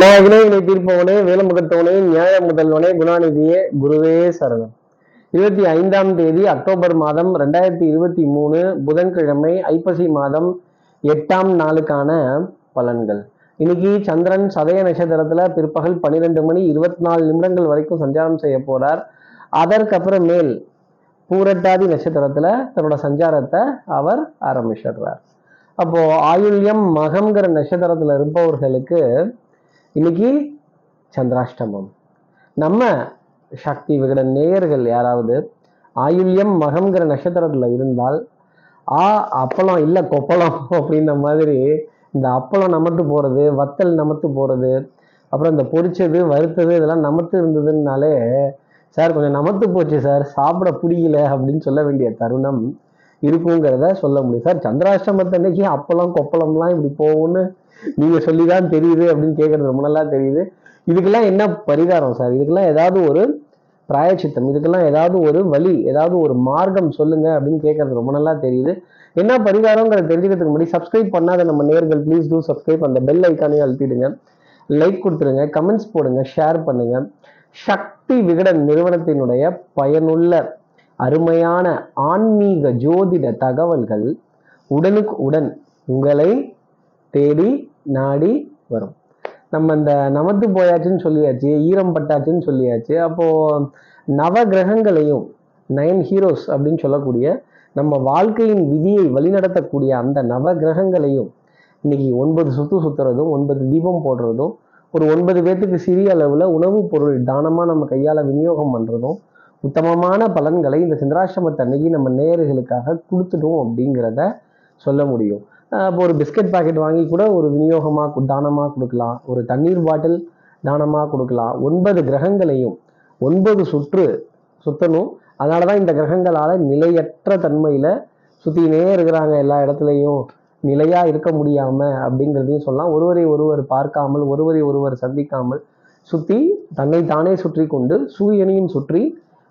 விநாயகனே வினை தீர்ப்பவனே வேலமுகத்தவனே நியாய முதல்வனே குணாநிதியே குருவே சரணம். இருபத்தி ஐந்தாம் தேதி அக்டோபர் மாதம் ரெண்டாயிரத்தி இருபத்தி மூணு புதன்கிழமை ஐப்பசி மாதம் எட்டாம் நாளுக்கான பலன்கள். இன்னைக்கு சந்திரன் சதய நட்சத்திரத்துல பிற்பகல் பன்னிரெண்டு மணி இருபத்தி நாலு நிமிடங்கள் வரைக்கும் சஞ்சாரம் செய்ய போறார். அதற்கப்புறம் மேல் பூரட்டாதி நட்சத்திரத்துல தன்னோட சஞ்சாரத்தை அவர் ஆரம்பிச்சிடுறார். அப்போ ஆயுள்யம் மகம்ங்கிற நட்சத்திரத்துல இருப்பவர்களுக்கு இன்னைக்கு சந்திராஷ்டமம். நம்ம சக்தி விகடன் நேயர்கள் யாராவது ஆயுள்யம் மகம்ங்கிற நட்சத்திரத்தில் இருந்தால் ஆ அப்பளம் இல்லை கொப்பளம் அப்படின்ற மாதிரி இந்த அப்பளம் நமத்து போகிறது வத்தல் நமத்து போகிறது அப்புறம் இந்த பொரிச்சது வறுத்தது இதெல்லாம் நமத்து இருந்ததுன்னாலே சார் கொஞ்சம் நமத்து போச்சு சார் சாப்பிட பிடிக்கல அப்படின்னு சொல்ல வேண்டிய தருணம் இருக்குங்கிறத சொல்ல முடியும். சார் சந்திராஷ்டமத்தன்னைக்கு அப்பளம் கொப்பளம்லாம் இப்படி போகும்னு நீங்க சொல்லிதான் தெரியுது அப்படின்னு கேட்கறது ரொம்ப நல்லா தெரியுது. இதுக்கெல்லாம் என்ன பரிகாரம் சார்? இதுக்கெல்லாம் ஏதாவது ஒரு பிராயச்சித்தம் இதுக்கெல்லாம் ஏதாவது ஒரு வழி ஏதாவது ஒரு மார்க்கம் சொல்லுங்க அப்படின்னு கேட்கறது ரொம்ப நல்லா தெரியுது. என்ன பரிகாரங்கிறத தெரிஞ்சுக்கிறதுக்கு முன்னாடி சப்ஸ்கிரைப் பண்ணாத நம்ம நேர்கள் ப்ளீஸ் டூ சப்ஸ்கிரைப் அந்த பெல் ஐக்கானே அழுத்திடுங்க. லைக் கொடுத்துருங்க கமெண்ட்ஸ் போடுங்க ஷேர் பண்ணுங்க. சக்தி விகடன் நிறுவனத்தினுடைய பயனுள்ள அருமையான ஆன்மீக ஜோதிட தகவல்கள் உடனுக்கு உடன் உங்களை தேடி நாடி வரும். நம்ம இந்த நமத்து போயாச்சுன்னு சொல்லியாச்சு ஈரம் பட்டாச்சுன்னு சொல்லியாச்சு அப்போ நவ கிரகங்களையும் நயன் ஹீரோஸ் அப்படின்னு சொல்லக்கூடிய நம்ம வாழ்க்கையின் விதியை வழிநடத்தக்கூடிய அந்த நவ கிரகங்களையும் இன்னைக்கு ஒன்பது சுத்து சுத்துறதும் ஒன்பது தீபம் போடுறதும் ஒரு ஒன்பது பேர்த்துக்கு சிறிய அளவில் உணவுப் பொருள் தானமாக நம்ம கையால் விநியோகம் பண்ணுறதும் உத்தமமான பலன்களை இந்த சந்திராசிரமத்தன்னைக்கு நம்ம நேயர்களுக்காக கொடுத்துட்டோம் அப்படிங்கிறத சொல்ல முடியும். இப்போ ஒரு பிஸ்கட் பாக்கெட் வாங்கி கூட ஒரு விநியோகமாக தானமாக கொடுக்கலாம். ஒரு தண்ணீர் பாட்டில் தானமாக கொடுக்கலாம். ஒன்பது கிரகங்களையும் ஒன்பது சுற்று சுத்தணும். அதனால தான் இந்த கிரகங்களால் நிலையற்ற தன்மையில் சுற்றினே இருக்கிறாங்க எல்லா இடத்துலையும். நிலையாக இருக்க முடியாமல் அப்படிங்கிறதையும் சொல்லலாம். ஒருவரை ஒருவர் பார்க்காமல் ஒருவரை ஒருவர் சந்திக்காமல் சுற்றி தன்னை தானே சுற்றி கொண்டு சூரியனையும் சுற்றி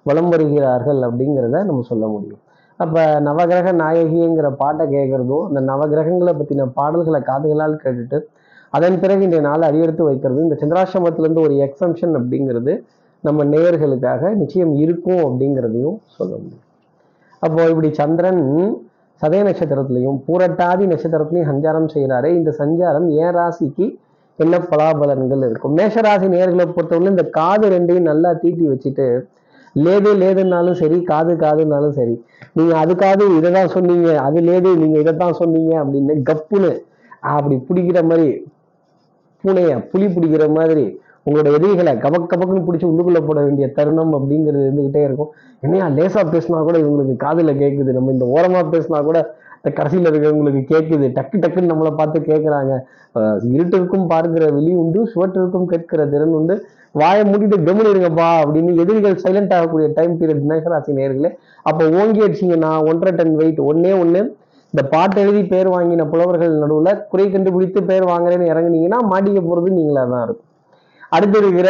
வலம் வருகிறார்கள் அப்படிங்கிறத நம்ம சொல்ல முடியும். அப்போ நவகிரக நாயகிங்கிற பாட்டை கேட்குறதும் அந்த நவகிரகங்களை பற்றின பாடல்களை காதுகளால் கேட்டுட்டு அதன் பிறகு இந்த நாள் அடியெடுத்து வைக்கிறது இந்த சந்திராசிரமத்திலேருந்து ஒரு எக்ஸம்ஷன் அப்படிங்கிறது நம்ம நேயர்களுக்காக நிச்சயம் இருக்கும் அப்படிங்கிறதையும் சொல்ல முடியும். அப்போ இப்படி சந்திரன் சதய நட்சத்திரத்திலையும் பூரட்டாதி நட்சத்திரத்திலையும் சஞ்சாரம் செய்கிறாரு இந்த சஞ்சாரம் ஏன் ராசிக்கு என்ன பலாபலன்கள் இருக்கும்? மேஷராசி நேர்களை பொறுத்தவரை இந்த காது ரெண்டையும் நல்லா தீட்டி வச்சுட்டு லேது லேதுன்னாலும் சரி காது காதுனாலும் சரி. நீங்க அதுக்காது இதை தான் சொன்னீங்க அது லேது நீங்க இதை தான் சொன்னீங்க அப்படின்னு கப்புன்னு அப்படி பிடிக்கிற மாதிரி பூனைய புலி பிடிக்கிற மாதிரி உங்களோட எதிரிகளை கபக் கபக்குன்னு பிடிச்சி உள்ளுக்குள்ள போட வேண்டிய தருணம் அப்படிங்கிறது இருந்துகிட்டே இருக்கும். என்னையா லேசா பேசினா கூட இவங்களுக்கு காதுல கேட்குது நம்ம இந்த ஓரமா பேசினா கூட இந்த கடைசியில் இருக்கிறவங்களுக்கு கேட்குது டக்கு டக்குன்னு நம்மளை பார்த்து கேட்குறாங்க இருட்டிற்கும் பார்க்கிற வெளி உண்டு சுவற்றிற்கும் கேட்கிற திறன் உண்டு. வாயை மூடிட்டு கம்முன்னு இருங்கப்பா அப்படின்னு எதிரிகள் சைலண்ட் ஆகக்கூடிய டைம் பீரியட் மேகராசி நேர்களே அப்போ ஓங்கி அடிச்சிங்கன்னா ஒன்றரை டன் வெயிட் ஒன்னே ஒன்று இந்த பாட்டு எழுதி பேர் வாங்கின புலவர்கள் நடுவில் குறை கண்டுபிடித்து பேர் வாங்குறேன்னு இறங்குனீங்கன்னா மாட்டிக்க போகிறது நீங்களா தான் இருக்கும். அடுத்து இருக்கிற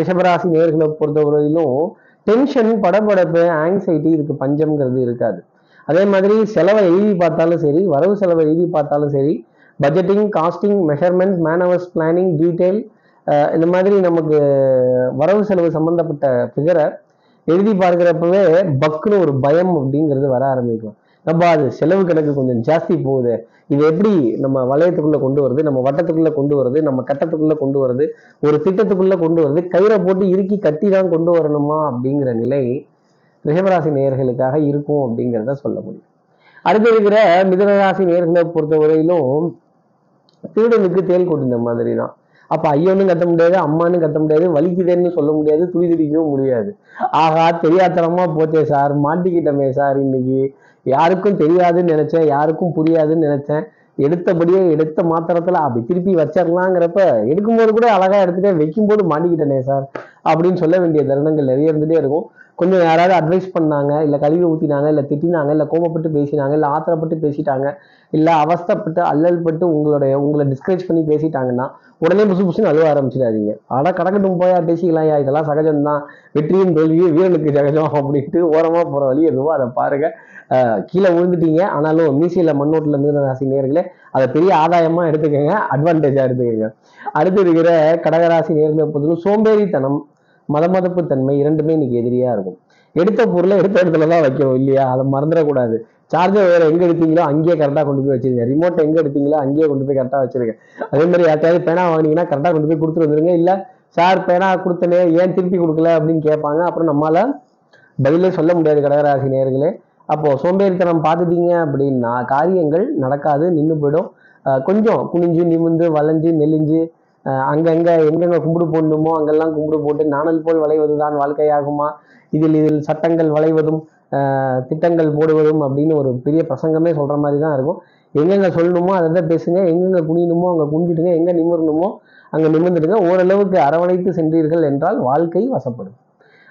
ரிஷபராசி நேர்களை பொறுத்தவரையிலும் டென்ஷன் படபடப்பு ஆங்ஸைட்டி இதுக்கு பஞ்சம்ங்கிறது இருக்காது. அதே மாதிரி செலவை எழுதி பார்த்தாலும் சரி வரவு செலவை எழுதி பார்த்தாலும் சரி budgeting costing measurement manoeuvres planning detail இந்த மாதிரி நமக்கு வரவு செலவு சம்பந்தப்பட்ட ஃபிகரை எழுதி பார்க்குறப்பவே பக்குன்னு ஒரு பயம் அப்படிங்கிறது வர ஆரம்பிக்கும். நம்ம அது செலவு கணக்கு கொஞ்சம் ஜாஸ்தி போகுது. இது எப்படி நம்ம வளையத்துக்குள்ள கொண்டு வருது நம்ம வட்டத்துக்குள்ள கொண்டு வருது நம்ம கட்டத்துக்குள்ள கொண்டு வருது ஒரு திட்டத்துக்குள்ள கொண்டு வருது கயிறை போட்டு இறுக்கி கட்டி தான் கொண்டு வரணுமா அப்படிங்கிற நிலை ரிஷபராசி நேயர்களுக்காக இருக்கும் அப்படிங்கிறத சொல்ல முடியும். அடுத்து இருக்கிற மிதனராசி நேர்களை பொறுத்தவரையிலும் திருடனுக்கு தேல் கொட்டின மாதிரி தான் அப்ப ஐயோன்னு கத்த முடியாது அம்மான்னு கத்த முடியாது வலிக்குதேன்னு சொல்ல முடியாது துடி துடிக்கவும் முடியாது. ஆகா தெரியாதனமா போச்சே சார் மாட்டிக்கிட்டமே சார் இன்னைக்கு. யாருக்கும் தெரியாதுன்னு நினைச்சேன் யாருக்கும் புரியாதுன்னு நினைச்சேன். எடுத்தபடியே எடுத்த மாத்திரத்துல அப்படி திருப்பி வச்சிடலாங்கிறப்ப எடுக்கும்போது கூட அழகா எடுத்துட்டே வைக்கும்போது மாட்டிக்கிட்டனே சார். அப்படின்னு சொல்ல வேண்டிய தருணங்கள் நிறைய இருந்துட்டே இருக்கும். கொஞ்சம் யாராவது அட்வைஸ் பண்ணாங்க இல்லை கழுவி ஊற்றினாங்க இல்லை திட்டினாங்க இல்லை கோபப்பட்டு பேசினாங்க இல்லை ஆத்திரப்பட்டு பேசிட்டாங்க இல்லை அவஸ்தைப்பட்டு அல்லல்பட்டு உங்களுடைய உங்களை டிஸ்கரேஜ் பண்ணி பேசிட்டாங்கன்னா உடனே புசு புசுன்னு அழுவ ஆரம்பிச்சிடாதீங்க. ஆனால் கடக்கட்டும் போயா பேசிக்கலாம்யா இதெல்லாம் சகஜம்தான். வெற்றியும் தோல்வியும் வீரனுக்கு சகஜம் அப்படின்ட்டு ஓரமாக போகிற வழி எதுவோ அதை பாருங்க. கீழே விழுந்துட்டீங்க. ஆனாலும் மீசையில் மண்ணோட்டில் மீன ராசி நேர்களே அதை பெரிய ஆதாயமாக எடுத்துக்கோங்க அட்வான்டேஜாக எடுத்துக்கோங்க. அடுத்து இருக்கிற கடகராசி நேர்களை பொறுத்தவரை சோம்பேறித்தனம். மதமதப்பு தன்மை இரண்டுமே இன்னைக்கு எதிரியா இருக்கும். எடுத்த பொருளை எடுத்த இடத்துல தான் வைக்கணும் இல்லையா? அதை மறந்துடக்கூடாது. சார்ஜர் வேற எங்க எடுத்தீங்களோ அங்கேயே கரெக்டாக கொண்டு போய் வச்சிருங்க ரிமோட் எங்க எடுத்தீங்களோ அங்கேயே கொண்டு போய் கரெக்டாக வச்சிருங்க அதே மாதிரி யார்ட்டாவது பேனா வாங்கினீங்கன்னா கரெக்டாக கொண்டு போய் கொடுத்துட்டு வந்துருங்க. இல்லை சார் பேனா கொடுத்தனே ஏன் திருப்பி கொடுக்கல? அப்படின்னு கேட்பாங்க. அப்புறம் நம்மளால பதிலே சொல்ல முடியாது கடகராசி நேர்களே அப்போ சோம்பேறித்தனம் பார்த்துட்டீங்க அப்படின்னா காரியங்கள் நடக்காது நின்று போயிடும். கொஞ்சம் குனிஞ்சு நிமிந்து வளைஞ்சு நெளிஞ்சு அங்கங்க எங்கெங்க கும்பிடு போடணுமோ அங்கெல்லாம் கும்பிடு போட்டு நாணல் போல் வளைவதுதான் வாழ்க்கையாகுமா? இதில் இதில் சட்டங்கள் வளைவதும் திட்டங்கள் போடுவதும் அப்படின்னு ஒரு பெரிய பிரசங்கமே சொல்ற மாதிரி தான் இருக்கும். எங்கெங்க சொல்லணுமோ அதை தான் பேசுங்க. எங்கெங்க குனியணுமோ அங்கே குனிஞ்சிடுங்க. எங்க நிமிரணுமோ அங்கே நிமிர்ந்துடுங்க. ஓரளவுக்கு அரவணைத்து சென்றீர்கள் என்றால் வாழ்க்கை வசப்படும்.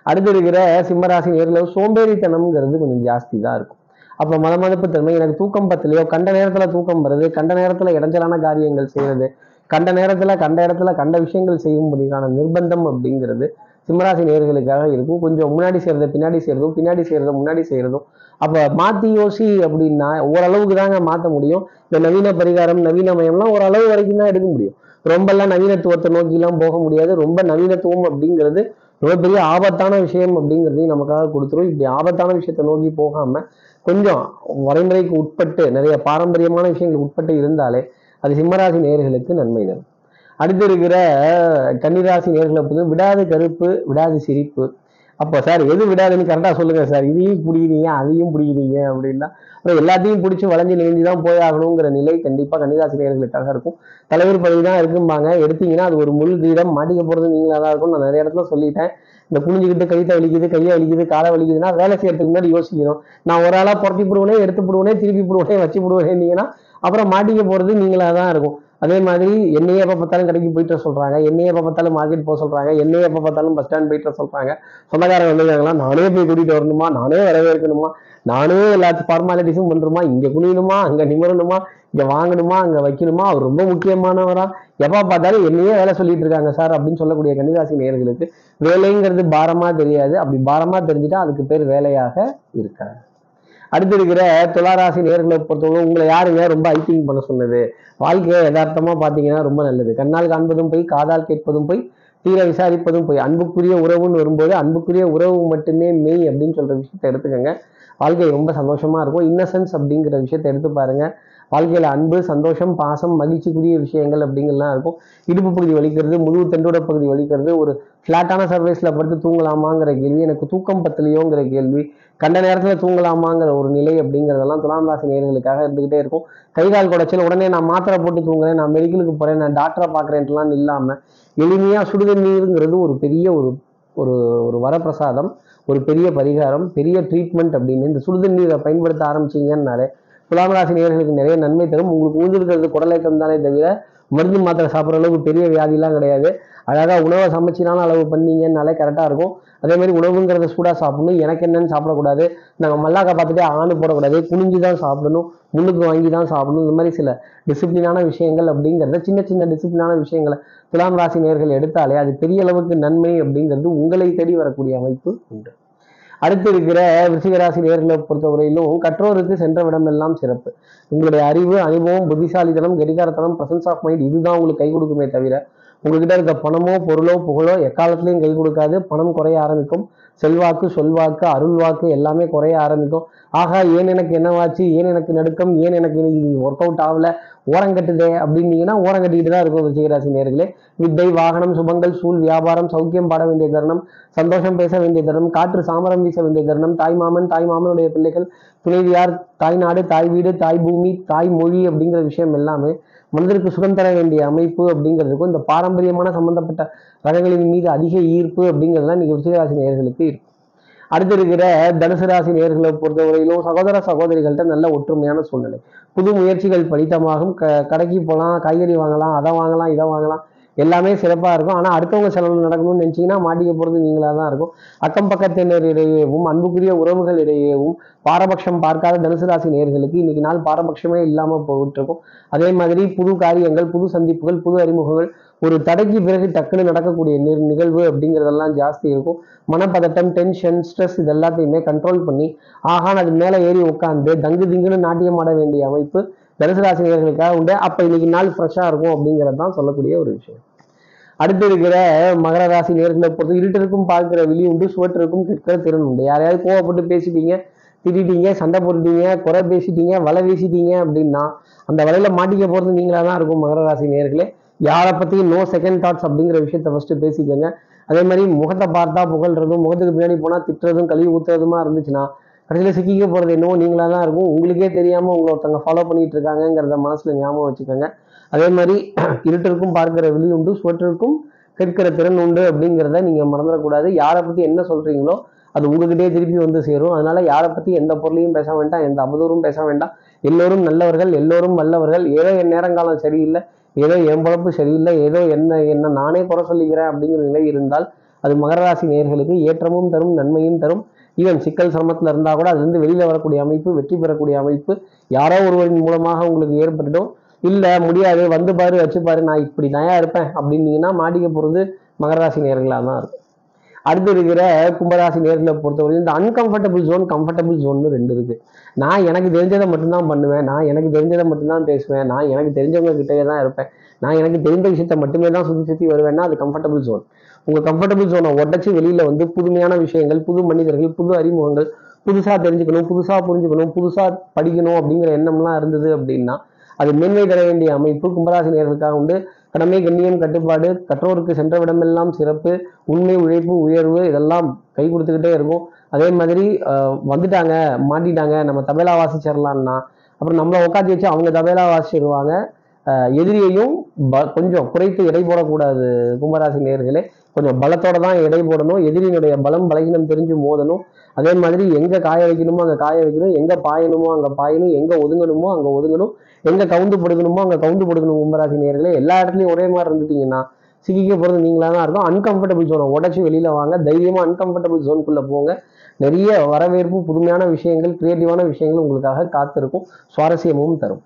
அடுத்து இருக்கிற சிம்மராசி நேரில் சோம்பேறித்தனம்ங்கிறது கொஞ்சம் ஜாஸ்தி தான் இருக்கும். அப்போ மதமதப்பு தன்மை எனக்கு தூக்கம் பத்தலையோ? கண்ட நேரத்தில் தூக்கம் வருது. கண்ட நேரத்தில் இடைஞ்சலான காரியங்கள் செய்கிறது கண்ட நேரத்தில் கண்ட இடத்துல கண்ட விஷயங்கள் செய்யும்படியான நிர்பந்தம் அப்படிங்கிறது சிம்மராசி நேர்களுக்காக இருக்கும். கொஞ்சம் முன்னாடி செய்கிறத பின்னாடி செய்கிறதும் பின்னாடி செய்கிறத முன்னாடி செய்கிறதும் அப்போ மாற்றி யோசி அப்படின்னா ஓரளவுக்கு தாங்க மாற்ற முடியும். இந்த நவீன பரிகாரம் நவீனமயம்லாம் ஓரளவு வரைக்கும் தான் எடுக்க முடியும். ரொம்பலாம் நவீனத்துவத்தை நோக்கிலாம் போக முடியாது. ரொம்ப நவீனத்துவம் அப்படிங்கிறது ரொம்ப பெரிய ஆபத்தான விஷயம் அப்படிங்கிறதையும் நமக்காக கொடுத்துரும். இப்படி ஆபத்தான விஷயத்தை நோக்கி போகாமல் கொஞ்சம் வரைமுறைக்கு உட்பட்டு நிறைய பாரம்பரியமான விஷயங்களுக்கு உட்பட்டு இருந்தாலே அது சிம்மராசி நேர்களுக்கு நன்மை தரும் அடுத்து இருக்கிற கன்னிராசி நேர்களை பொறுத்து விடாது கருப்பு விடாது சிரிப்பு. அப்போ சார் எது விடாதுன்னு கரெக்டாக சொல்லுங்கள் சார். இதையும் பிடிக்கிறீங்க அதையும் பிடிக்கிறீங்க அப்படின்னா அப்புறம் எல்லாத்தையும் பிடிச்சி வளைஞ்சு நெஞ்சு தான் போய் ஆகணுங்கிற நிலை கண்டிப்பாக கன்னிராசினியர்களுக்காக இருக்கும். தலைவர் பதவி தான் இருக்கும்பாங்க. எடுத்தீங்கன்னா அது ஒரு முள் கிரீடம். மாட்டிக்க போகிறது நீங்களாக தான் இருக்கும் நான் நிறைய இடத்துல சொல்லிட்டேன். இந்த குனிஞ்சுக்கிட்டு கைத்தை வலிக்குது கையை வலிக்குது காலை வலிக்குதுன்னா வேலை செய்யறதுக்கு முன்னாடி யோசிக்கணும். நான் ஒரு ஆளாக புரட்டி போடுவேனே எடுத்து போடுவேனே திருப்பி போடுவேனே வச்சு போடுவேன்னீங்கன்னா அப்புறம் மாட்டிக்க போகிறது நீங்களாக தான் இருக்கும். அதே மாதிரி என்னையே எப்போ பார்த்தாலும் கடைக்கு போயிட்டு சொல்கிறாங்க என்னையே எப்போ பார்த்தாலும் மார்க்கெட் போக சொல்கிறாங்க என்னையே எப்போ பார்த்தாலும் பஸ் ஸ்டாண்ட் போயிட்டு சொல்கிறாங்க சொந்தக்காரங்க வந்துருக்காங்களா நானே போய் கூட்டிகிட்டு வரணுமா? நானே வரவேற்கணுமா? நானே எல்லாத்து ஃபார்மாலிட்டிஸும் பண்ணுறோமா இங்கே குனியணுமா? அங்கே நிமிரணுமா? இங்கே வாங்கணுமா? அங்கே வைக்கணுமா? அவர் ரொம்ப முக்கியமானவரா. எப்போ பார்த்தாலும் என்னையே வேலை சொல்லிட்டு இருக்காங்க சார் அப்படின்னு சொல்லக்கூடிய கன்னிராசி நேர்களுக்கு வேலைங்கிறது பாரமாக தெரியாது. அப்படி பாரமாக தெரிஞ்சுட்டா அதுக்கு பேர் வேலையாக இருக்காது. அடுத்து இருக்கிற துளாராசி நேர்களை பொறுத்தவரை உங்களை யாருங்க ரொம்ப ஐக்கிங் பண்ண சொன்னது? வாழ்க்கையை யதார்த்தமாக பார்த்தீங்கன்னா ரொம்ப நல்லது. கண்ணால் காண்பதும் போய் காதால் கேட்பதும் போய் தீர விசாரிப்பதும் போய். அன்புக்குரிய உறவுன்னு வரும்போது அன்புக்குரிய உறவு மட்டுமே மெய் அப்படின்னு சொல்கிற விஷயத்தை எடுத்துக்கோங்க. வாழ்க்கை ரொம்ப சந்தோஷமாக இருக்கும். இன்னசென்ஸ் அப்படிங்கிற விஷயத்தை எடுத்து பாருங்கள் வாழ்க்கையில் அன்பு சந்தோஷம் பாசம் மகிழ்ச்சிக்குரிய விஷயங்கள் அப்படிங்கலாம் இருக்கும். இடுப்பு பகுதி வலிக்கிறது முதுகு தண்டோட பகுதி வலிக்கிறது ஒரு ஃப்ளாட்டான சர்வீஸில் படுத்து தூங்கலாமாங்கிற கேள்வி எனக்கு தூக்கம் பத்தலையோங்கிற கேள்வி கண்ட நேரத்தில் தூங்கலாமாங்கிற ஒரு நிலை அப்படிங்கிறதெல்லாம் துலாம் ராசி நேர்களுக்காக இருந்துக்கிட்டே இருக்கும். கை கால் குடைச்சல் உடனே நான் மாத்திரை போட்டு தூங்குறேன் நான் மெடிக்கலுக்கு போகிறேன் நான் டாக்டரை பாக்குறேன்ட்டுலாம் இல்லாமல் எளிமையாக சுடுதண்ணீருங்கிறது ஒரு பெரிய ஒரு ஒரு ஒரு வரப்பிரசாதம் ஒரு பெரிய பரிகாரம் பெரிய ட்ரீட்மெண்ட் அப்படின்னு இந்த சுடுதண்ணீரை பயன்படுத்த ஆரம்பிச்சீங்கன்னாலே துலாம் ராசி நேர்களுக்கு நிறைய நன்மை தரும். உங்களுக்கு ஊந்திருக்கிறது குடலேற்றம் தானே தவிர மருந்து மாத்திரை சாப்பிட்ற அளவுக்கு பெரிய வியாதிலாம் கிடையாது. அழகாக உணவை சமைச்சினான அளவு பண்ணீங்கன்னாலே கரெக்டாக இருக்கும். அதே மாதிரி உணவுங்கிறத சூடாக சாப்பிடணும். எனக்கு என்னன்னு சாப்பிடக்கூடாது. நாங்கள் மல்லாக்கா பார்த்துட்டு ஆணு போடக்கூடாது. குனிஞ்சு தான் சாப்பிடணும். முன்னுக்கு வாங்கி தான் சாப்பிடணும். இந்த மாதிரி சில டிசிப்ளினான விஷயங்கள் அப்படிங்கிறத சின்ன சின்ன டிசிப்ளினான விஷயங்களை துலாம் ராசி நேர்கள் எடுத்தாலே அது பெரிய அளவுக்கு நன்மை அப்படிங்கிறது உங்களை தேடி வரக்கூடிய அமைப்பு உண்டு. அடுத்து இருக்கிற விருச்சிகராசி நேர்களை பொறுத்தவரையிலும் கற்றோருக்கு சென்ற விடமெல்லாம் சிறப்பு. உங்களுடைய அறிவு அனுபவம் புத்திசாலித்தனம் கடிகாரத்தனம் பிரசன்ஸ் ஆஃப் மைண்ட் இதுதான் உங்களுக்கு கை கொடுக்குமே தவிர உங்ககிட்ட இருக்க பணமோ பொருளோ புகழோ எக்காலத்திலையும் கை கொடுக்காது. பணம் குறைய ஆரம்பிக்கும். செல்வாக்கு சொல்வாக்கு அருள்வாக்கு எல்லாமே குறைய ஆரம்பிக்கும். ஆகா ஏன் எனக்கு என்னவாச்சு? ஏன் எனக்கு நடுக்கம்? ஏன் எனக்கு ஒர்க் அவுட் ஆகல? ஓரங்கட்டுதே அப்படின்னீங்கன்னா ஓரங்கட்டிக்கிட்டு தான் இருக்கும் ரிச்சிகராசி நேர்களே. வித்தை வாகனம் சுபங்கள் சூழ் வியாபாரம் சௌக்கியம் பாட வேண்டிய தருணம் சந்தோஷம் பேச வேண்டிய தருணம் காற்று சாமரம் வீச வேண்டிய தருணம் தாய் மாமன் தாய் மாமனுடைய பிள்ளைகள் துணைவியார் தாய்நாடு தாய் வீடு தாய் பூமி தாய் மொழி அப்படிங்கிற விஷயம் எல்லாமே மனிதருக்கு சுகம் தர வேண்டிய அமைப்பு அப்படிங்கிறதுக்கும் இந்த பாரம்பரியமான சம்பந்தப்பட்ட ரகங்களின் மீது அதிக ஈர்ப்பு அப்படிங்கிறதுலாம் இன்னைக்கு விருச்சிகராசி நேர்களுக்கு இருக்கும். அடுத்து இருக்கிற தனுசு ராசி நேர்களை பொறுத்தவரையிலும் சகோதர சகோதரிகள்கிட்ட நல்ல ஒற்றுமையான சூழ்நிலை. புது முயற்சிகள் படித்தமாகும் க கடைக்கு போகலாம் காய்கறி வாங்கலாம் அதை வாங்கலாம் இதை வாங்கலாம். எல்லாமே சிறப்பாக இருக்கும். ஆனால் அடுத்தவங்க செலவு நடக்கணும்னு நினச்சிங்கன்னா மாட்டிக்க போகிறது நீங்களாக தான் இருக்கும். அக்கம் பக்கத்தினர் இடையேவும் அன்புக்குரிய உறவுகள் இடையேவும் பாரபட்சம் பார்க்காத தனுசு ராசி நேர்களுக்கு இன்னைக்கு நாள் பாரபட்சமே இல்லாமல் போயிட்டு இருக்கும் அதே மாதிரி புது காரியங்கள் புது சந்திப்புகள் புது அறிமுகங்கள் ஒரு தடைக்கு பிறகு டக்குன்னு நடக்கக்கூடிய நிகழ்வு அப்படிங்கிறதெல்லாம் ஜாஸ்தி இருக்கும். மனப்பதட்டம் டென்ஷன் ஸ்ட்ரெஸ் இது எல்லாத்தையுமே கண்ட்ரோல் பண்ணி ஆகான் அது மேலே ஏறி உட்காந்து தங்கு திங்குன்னு நாட்டியம் ஆட வேண்டிய அமைப்பு தனுசு ராசினியர்களுக்காக உண்டு. அப்போ இன்னைக்கு நாள் ஃப்ரெஷ்ஷாக இருக்கும் அப்படிங்கிறது தான் சொல்லக்கூடிய ஒரு விஷயம். அடுத்து இருக்கிற மகர ராசி நேர்களை பொறுத்து இருட்டிற்கும் பார்க்கிற விழி உண்டு சுவற்றிற்கும் கேட்கிற திறன் உண்டு. யாரையாவது கோவப்பட்டு பேசிட்டீங்க திட்டிட்டீங்க சண்டை போட்டுட்டீங்க குறை பேசிட்டீங்க வலை வீசிட்டீங்க அப்படின்னா அந்த வலையில மாட்டிக்க போகிறது நீங்களாக தான் இருக்கும் மகர ராசி நேர்களே யாரை பற்றியும் நோ செகண்ட் தாட்ஸ் அப்படிங்கிற விஷயத்த ஃபர்ஸ்ட் பேசிக்கோங்க. அதே மாதிரி முகத்தை பார்த்தா புகழ்றதும் முகத்துக்கு பின்னாடி போனால் திட்டுறதும் கழுவி ஊத்துறதுமா இருந்துச்சுன்னா கடைசியில் சிக்கிக்க போகிறது என்னவோ நீங்களாக தான் இருக்கும். உங்களுக்கே தெரியாமல் உங்களை ஒருத்தவங்க ஃபாலோ பண்ணிகிட்டு இருக்காங்கிறத மனசில் ஞாபகம் வச்சுக்கோங்க. அதே மாதிரி இருட்டிற்கும் பார்க்கிற விழி உண்டு சுவற்றிற்கும் கேட்கிற திறன் உண்டு அப்படிங்கிறத நீங்கள் மறந்துடக்கூடாது. யாரை பற்றி என்ன சொல்கிறீங்களோ அது உங்ககிட்டயே திருப்பி வந்து சேரும். அதனால யாரை பற்றி எந்த பொருளையும் பேச வேண்டாம் எந்த அவதூறும் பேச வேண்டாம். எல்லோரும் நல்லவர்கள் எல்லோரும் வல்லவர்கள். ஏதோ என் நேரங்காலம் சரியில்லை ஏதோ என் பொழப்பு சரியில்லை ஏதோ என்ன என்ன நானே குறை சொல்லிக்கிறேன் அப்படிங்கிற நிலை இருந்தால் அது மகர ராசி நேர்களுக்கு ஏற்றமும் தரும் நன்மையும் தரும். ஈவன் சிக்கல் சிரமத்தில் இருந்தால் கூட அதுலேருந்து வெளியில் வரக்கூடிய அமைப்பு வெற்றி பெறக்கூடிய அமைப்பு யாரோ ஒருவரின் மூலமாக உங்களுக்கு ஏற்பட்டுடும் இல்லை முடியாது வந்து பாரு வச்சு பாரு நான் இப்படி நயா இருப்பேன் அப்படின்னீங்கன்னா மாட்டிக்க போகிறது மகராசி நேர்களாக தான் இருக்கும். அடுத்து இருக்கிற கும்பராசி நேர்களை பொறுத்தவரைக்கும் இந்த அன்கம்ஃபர்டபுள் ஜோன் கம்ஃபர்டபுள் ஜோன் ரெண்டு இருக்கு. நான் எனக்கு தெரிஞ்சதை மட்டும்தான் பண்ணுவேன் நான் எனக்கு தெரிஞ்சதை மட்டும்தான் பேசுவேன் நான் எனக்கு தெரிஞ்சவங்க கிட்டே தான் இருப்பேன் நான் எனக்கு தெரிந்த விஷயத்த மட்டுமே தான் சுற்றி சுற்றி வருவேன்னா அது கம்ஃபர்டபுள் ஜோன் உங்கள் கம்ஃபர்டபுள் ஜோனை உடச்சி வெளியில் வந்து புதுமையான விஷயங்கள் புது மனிதர்கள் புது அறிமுகங்கள் புதுசாக தெரிஞ்சுக்கணும் புதுசாக புரிஞ்சுக்கணும் புதுசாக படிக்கணும் அப்படிங்கிற எண்ணம்லாம் இருந்தது அப்படின்னா அது மேன்மை தர வேண்டிய அமைப்பு கும்பராசினியர்களுக்காக உண்டு. கடமை கண்ணியம் கட்டுப்பாடு கற்றோருக்கு சென்ற விடமெல்லாம் சிறப்பு உண்மை உழைப்பு உயர்வு இதெல்லாம் கை கொடுத்துக்கிட்டே இருக்கும். அதே மாதிரி வந்துட்டாங்க மாட்டிட்டாங்க நம்ம தபேலா வாசிச்சிடலான்னா அப்புறம் நம்மளை உட்காந்து வச்சு அவங்க தபேலா வாசிச்சிருவாங்க. எதிரியையும் ப கொஞ்சம் குறைத்து எடை போடக்கூடாது. கும்பராசி நேர்களே கொஞ்சம் பலத்தோட தான் எடை போடணும். எதிரியினுடைய பலம் பலகீனம் தெரிஞ்சு மோதணும். அதே மாதிரி எங்க காய வைக்கணுமோ அங்கே காய வைக்கணும். எங்க பாயணுமோ அங்கே பாயணும். எங்க ஒதுங்கணுமோ அங்கே ஒதுங்கணும். எங்க கவுந்து படுக்கணுமோ அங்கே கவுந்து படுக்கணும் கும்பராசி நேர்களே எல்லா இடத்துலையும் ஒரே மாதிரி இருந்துட்டீங்கன்னா சிக்கிக்க போகிறது நீங்களா தான் இருக்கும். அன்கம்ஃபர்டபுள் ஜோனை உடச்சி வெளியில் வாங்க. தைரியமாக அன்கம்ஃபர்டபுள் ஜோனுக்குள்ளே போங்க. நிறைய வரவேற்பு புதுமையான விஷயங்கள் கிரியேட்டிவான விஷயங்கள் உங்களுக்காக காத்திருக்கும். சுவாரஸ்யமும் தரும்.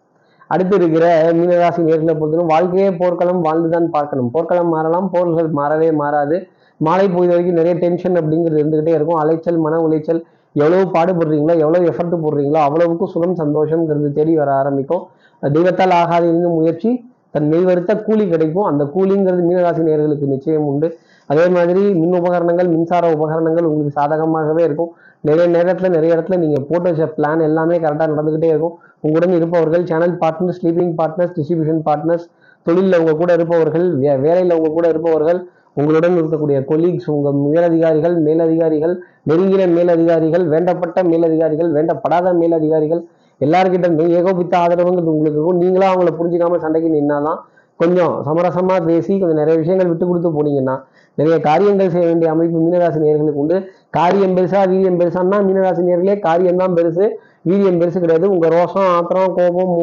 அடுத்து இருக்கிற மீனராசி நேர்களை பொறுத்தவரைக்கும் வாழ்க்கையே போர்க்களம் வாழ்ந்துதான் பார்க்கணும். போர்க்களம் மாறலாம் போர்கள் மாறவே மாறாது. மாலை பொழுது வரைக்கும் நிறைய டென்ஷன் அப்படிங்கிறது இருந்துகிட்டே இருக்கும். அலைச்சல் மன உளைச்சல் எவ்வளவு பாடுபடுறீங்களோ எவ்வளவு எஃபர்ட் போடுறீங்களோ அவ்வளவுக்கும் சுகம் சந்தோஷம்ங்கிறது தேடி வர ஆரம்பிக்கும். தெய்வத்தால் ஆகாது முயற்சி தன் மெய்வருத்த கூலி கிடைக்கும். அந்த கூலிங்கிறது மீனராசி நேர்களுக்கு நிச்சயம் உண்டு. அதே மாதிரி மின் உபகரணங்கள் மின்சார உபகரணங்கள் உங்களுக்கு சாதகமாகவே இருக்கும். நிறைய நேரத்தில் நிறைய இடத்துல நீங்கள் போட்டு வச்ச பிளான் எல்லாமே கரெக்டாக நடந்துக்கிட்டே இருக்கும். உங்களுடன் இருப்பவர்கள் channel partners sleeping partners distribution partners தொழிலில் உங்க கூட இருப்பவர்கள் வே வேலையில் உங்க கூட இருப்பவர்கள் உங்களுடன் இருக்கக்கூடிய கொலீக்ஸ் உங்கள் மேலதிகாரிகள் மேலதிகாரிகள் நெருங்கிற மேலதிகாரிகள் வேண்டப்பட்ட மேலதிகாரிகள் வேண்டப்படாத மேலதிகாரிகள் எல்லாருக்கிட்ட ஏகோபித்த ஆதரவுங்கிறது உங்களுக்கு இருக்கும். நீங்களும் அவங்கள புரிஞ்சிக்காமல் சண்டைக்கு நின்னாதான் கொஞ்சம் சமரசமாக பேசி கொஞ்சம் நிறைய விஷயங்கள் விட்டு கொடுத்து போனீங்கன்னா நிறைய காரியங்கள் செய்ய வேண்டிய அமைப்பு மீனராசி நேர்களுக்கு உண்டு. காரியம் பெருசா வீரியம் பெருசான்னா மீனராசி நேர்களே காரியம் தான் பெருசு. வீரியம் பெருசு கிடையாது. உங்கள் ரோஷம் ஆத்திரம் கோபம்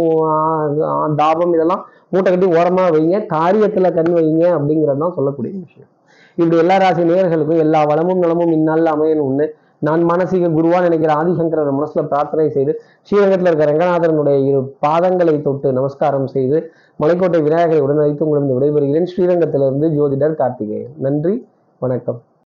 தாபம் இதெல்லாம் மூட்டை கட்டி ஓரமா வைங்க. காரியத்தில் கண் வைங்க அப்படிங்கிறது தான் சொல்லக்கூடிய விஷயம். இப்படி எல்லா ராசி நேர்களுக்கும் எல்லா வளமும் நலமும் இந்நாளில் அமையணும்னு நான் மானசீக குருவா நினைக்கிற ஆதிசங்கரர் மனசுல பிரார்த்தனை செய்து ஸ்ரீரங்கத்தில் இருக்கிற ரங்கநாதனுடைய இரு பாதங்களை தொட்டு நமஸ்காரம் செய்து மலைக்கோட்டை விநாயகரை உடன் வைத்து உங்களிடம் விடைபெறுகிறேன். ஸ்ரீரங்கத்திலிருந்து ஜோதிடர் கார்த்திகேயன். நன்றி வணக்கம்.